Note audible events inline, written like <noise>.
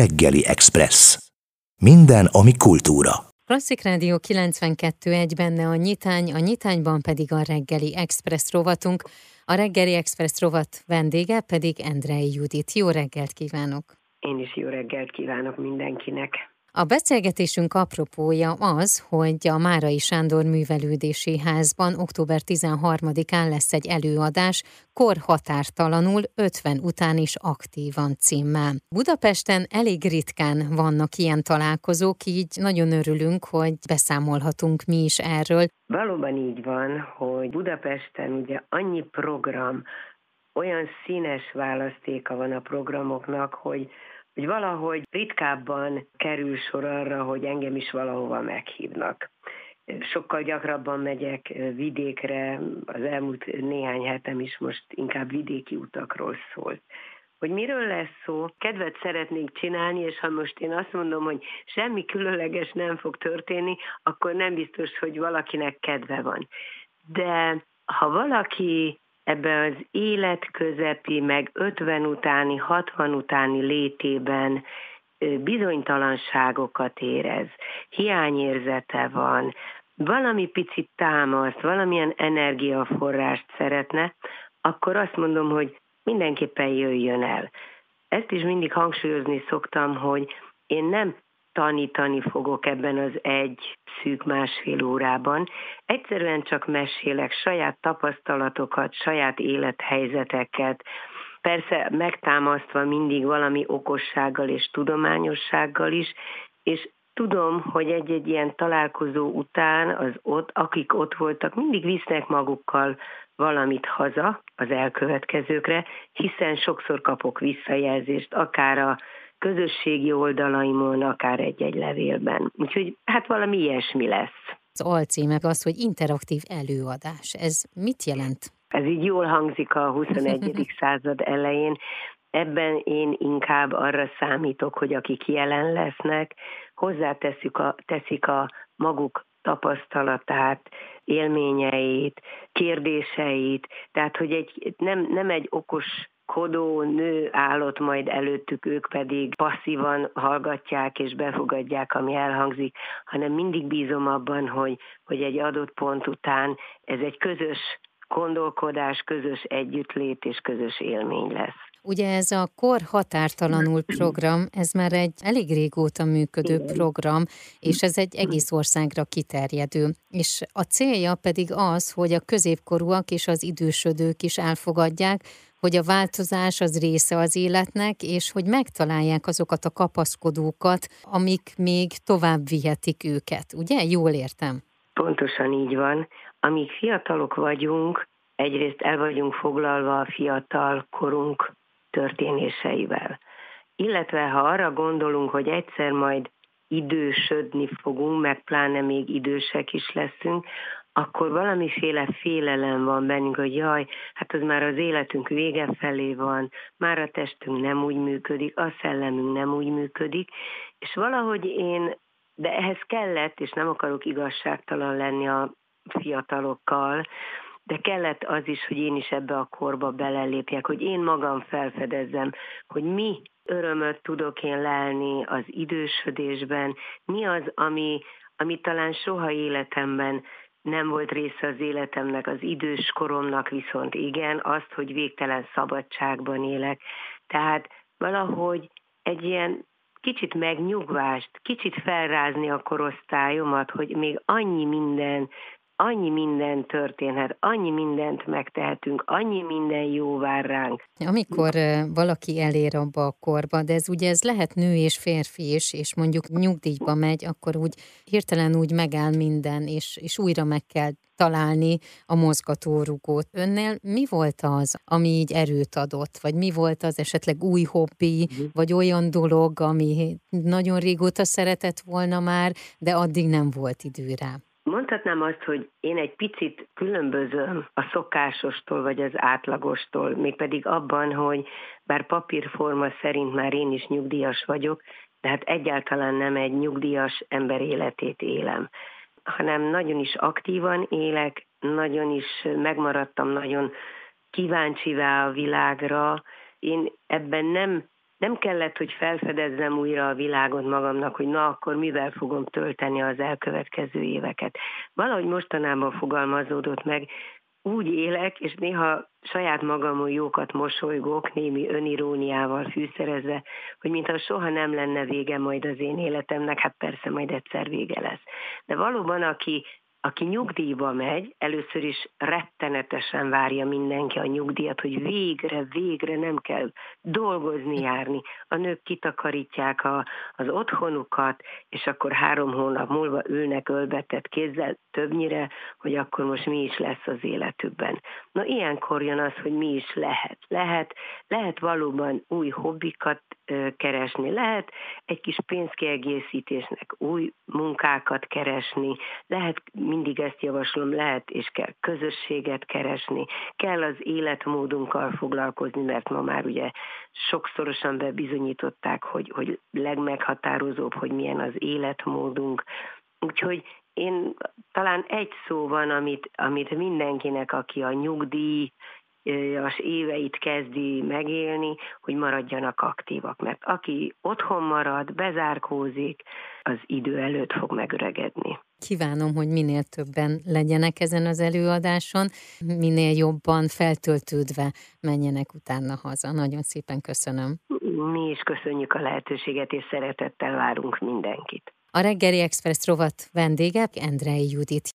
Reggeli Express. Minden, ami kultúra. Klasszik Rádió 92.1 benne a nyitány, a nyitányban pedig a reggeli Express rovatunk. A reggeli Express rovat vendége pedig Endrei Judit. Jó reggelt kívánok! Én is jó reggelt kívánok mindenkinek! A beszélgetésünk apropója az, hogy a Márai Sándor Művelődési Házban október 13-án lesz egy előadás, korhatártalanul 50 után is aktívan címmel. Budapesten elég ritkán vannak ilyen találkozók, így nagyon örülünk, hogy beszámolhatunk mi is erről. Valóban így van, hogy Budapesten ugye annyi program, olyan színes választéka van a programoknak, hogy hogy valahogy ritkábban kerül sor arra, hogy engem is valahova meghívnak. Sokkal gyakrabban megyek vidékre, az elmúlt néhány hetem is most inkább vidéki utakról szólt. Hogy miről lesz szó, kedvet szeretnénk csinálni, és ha most én azt mondom, hogy semmi különleges nem fog történni, akkor nem biztos, hogy valakinek kedve van. De ha valaki ebbe az életközepi, meg 50 utáni, 60 utáni létében bizonytalanságokat érez, hiányérzete van, valami picit támaszt, valamilyen energiaforrást szeretne, akkor azt mondom, hogy mindenképpen jöjjön el. Ezt is mindig hangsúlyozni szoktam, hogy én nem tanítani fogok ebben az egy szűk másfél órában. Egyszerűen csak mesélek saját tapasztalatokat, saját élethelyzeteket, persze megtámasztva mindig valami okossággal és tudományossággal is, és tudom, hogy egy-egy ilyen találkozó után az ott, akik ott voltak, mindig visznek magukkal valamit haza az elkövetkezőkre, hiszen sokszor kapok visszajelzést, akár a közösségi oldalaimon, akár egy-egy levélben. Úgyhogy hát valami ilyesmi lesz. Az alcíme az, hogy interaktív előadás. Ez mit jelent? Ez így jól hangzik a 21. <laughs> század elején. Ebben én inkább arra számítok, hogy akik jelen lesznek, hozzáteszik a, teszik a maguk tapasztalatát, élményeit, kérdéseit, tehát hogy egy, nem, nem egy okos kodó nő állott majd előttük, ők pedig passzívan hallgatják és befogadják, ami elhangzik, hanem mindig bízom abban, hogy, hogy egy adott pont után ez egy közös gondolkodás, közös együttlét és közös élmény lesz. Ugye ez a Kor Határtalanul program, ez már egy elég régóta működő Igen. program, és ez egy egész országra kiterjedő. És a célja pedig az, hogy a középkorúak és az idősödők is elfogadják, hogy a változás az része az életnek, és hogy megtalálják azokat a kapaszkodókat, amik még tovább vihetik őket. Ugye? Jól értem? Pontosan így van. Amíg fiatalok vagyunk, egyrészt el vagyunk foglalva a fiatal korunk történéseivel. Illetve ha arra gondolunk, hogy egyszer majd idősödni fogunk, meg pláne még idősek is leszünk, akkor valamiféle félelem van bennünk, hogy jaj, hát az már az életünk vége felé van, már a testünk nem úgy működik, a szellemünk nem úgy működik, és valahogy én, de ehhez kellett, és nem akarok igazságtalan lenni a fiatalokkal, de kellett az is, hogy én is ebbe a korba belelépjek, hogy én magam felfedezzem, hogy mi örömöt tudok én lelni az idősödésben, mi az, ami, ami talán soha életemben nem volt része az életemnek, az idős koromnak viszont igen, azt, hogy végtelen szabadságban élek. Tehát valahogy egy ilyen kicsit megnyugvást, kicsit felrázni a korosztályomat, hogy még annyi minden annyi minden történhet, annyi mindent megtehetünk, annyi minden jó vár ránk. Amikor valaki elér abba a korba, de ez ugye ez lehet nő és férfi is, és mondjuk nyugdíjba megy, akkor úgy hirtelen úgy megáll minden, és, és újra meg kell találni a mozgatórugót. Önnél mi volt az, ami így erőt adott? Vagy mi volt az esetleg új hobbi, uh-huh. vagy olyan dolog, ami nagyon régóta szeretett volna már, de addig nem volt idő rá? Mondhatnám azt, hogy én egy picit különbözöm a szokásostól vagy az átlagostól, mégpedig abban, hogy bár papírforma szerint már én is nyugdíjas vagyok, de hát egyáltalán nem egy nyugdíjas ember életét élem, hanem nagyon is aktívan élek, nagyon is megmaradtam nagyon kíváncsivá a világra. Én ebben nem nem kellett, hogy felfedezzem újra a világot magamnak, hogy na, akkor mivel fogom tölteni az elkövetkező éveket. Valahogy mostanában fogalmazódott meg, úgy élek, és néha saját magamon jókat mosolygok, némi öniróniával fűszerezve, hogy mintha soha nem lenne vége majd az én életemnek, hát persze majd egyszer vége lesz. De valóban, aki aki nyugdíjba megy, először is rettenetesen várja mindenki a nyugdíjat, hogy végre, végre nem kell dolgozni, járni. A nők kitakarítják a, az otthonukat, és akkor három hónap múlva ülnek ölbetett kézzel többnyire, hogy akkor most mi is lesz az életükben. Na ilyenkor jön az, hogy mi is lehet. Lehet, lehet valóban új hobbikat keresni, lehet. Egy kis pénzkiegészítésnek új munkákat keresni, lehet mindig ezt javaslom, lehet és kell közösséget keresni, kell az életmódunkkal foglalkozni, mert ma már ugye sokszorosan bebizonyították, hogy, hogy legmeghatározóbb, hogy milyen az életmódunk. Úgyhogy én talán egy szó van, amit, amit mindenkinek, aki a nyugdíj az éveit kezdi megélni, hogy maradjanak aktívak. Mert aki otthon marad, bezárkózik, az idő előtt fog megöregedni. Kívánom, hogy minél többen legyenek ezen az előadáson, minél jobban feltöltődve menjenek utána haza. Nagyon szépen köszönöm. Mi is köszönjük a lehetőséget, és szeretettel várunk mindenkit. A reggeli Express rovat vendége Endrei Judit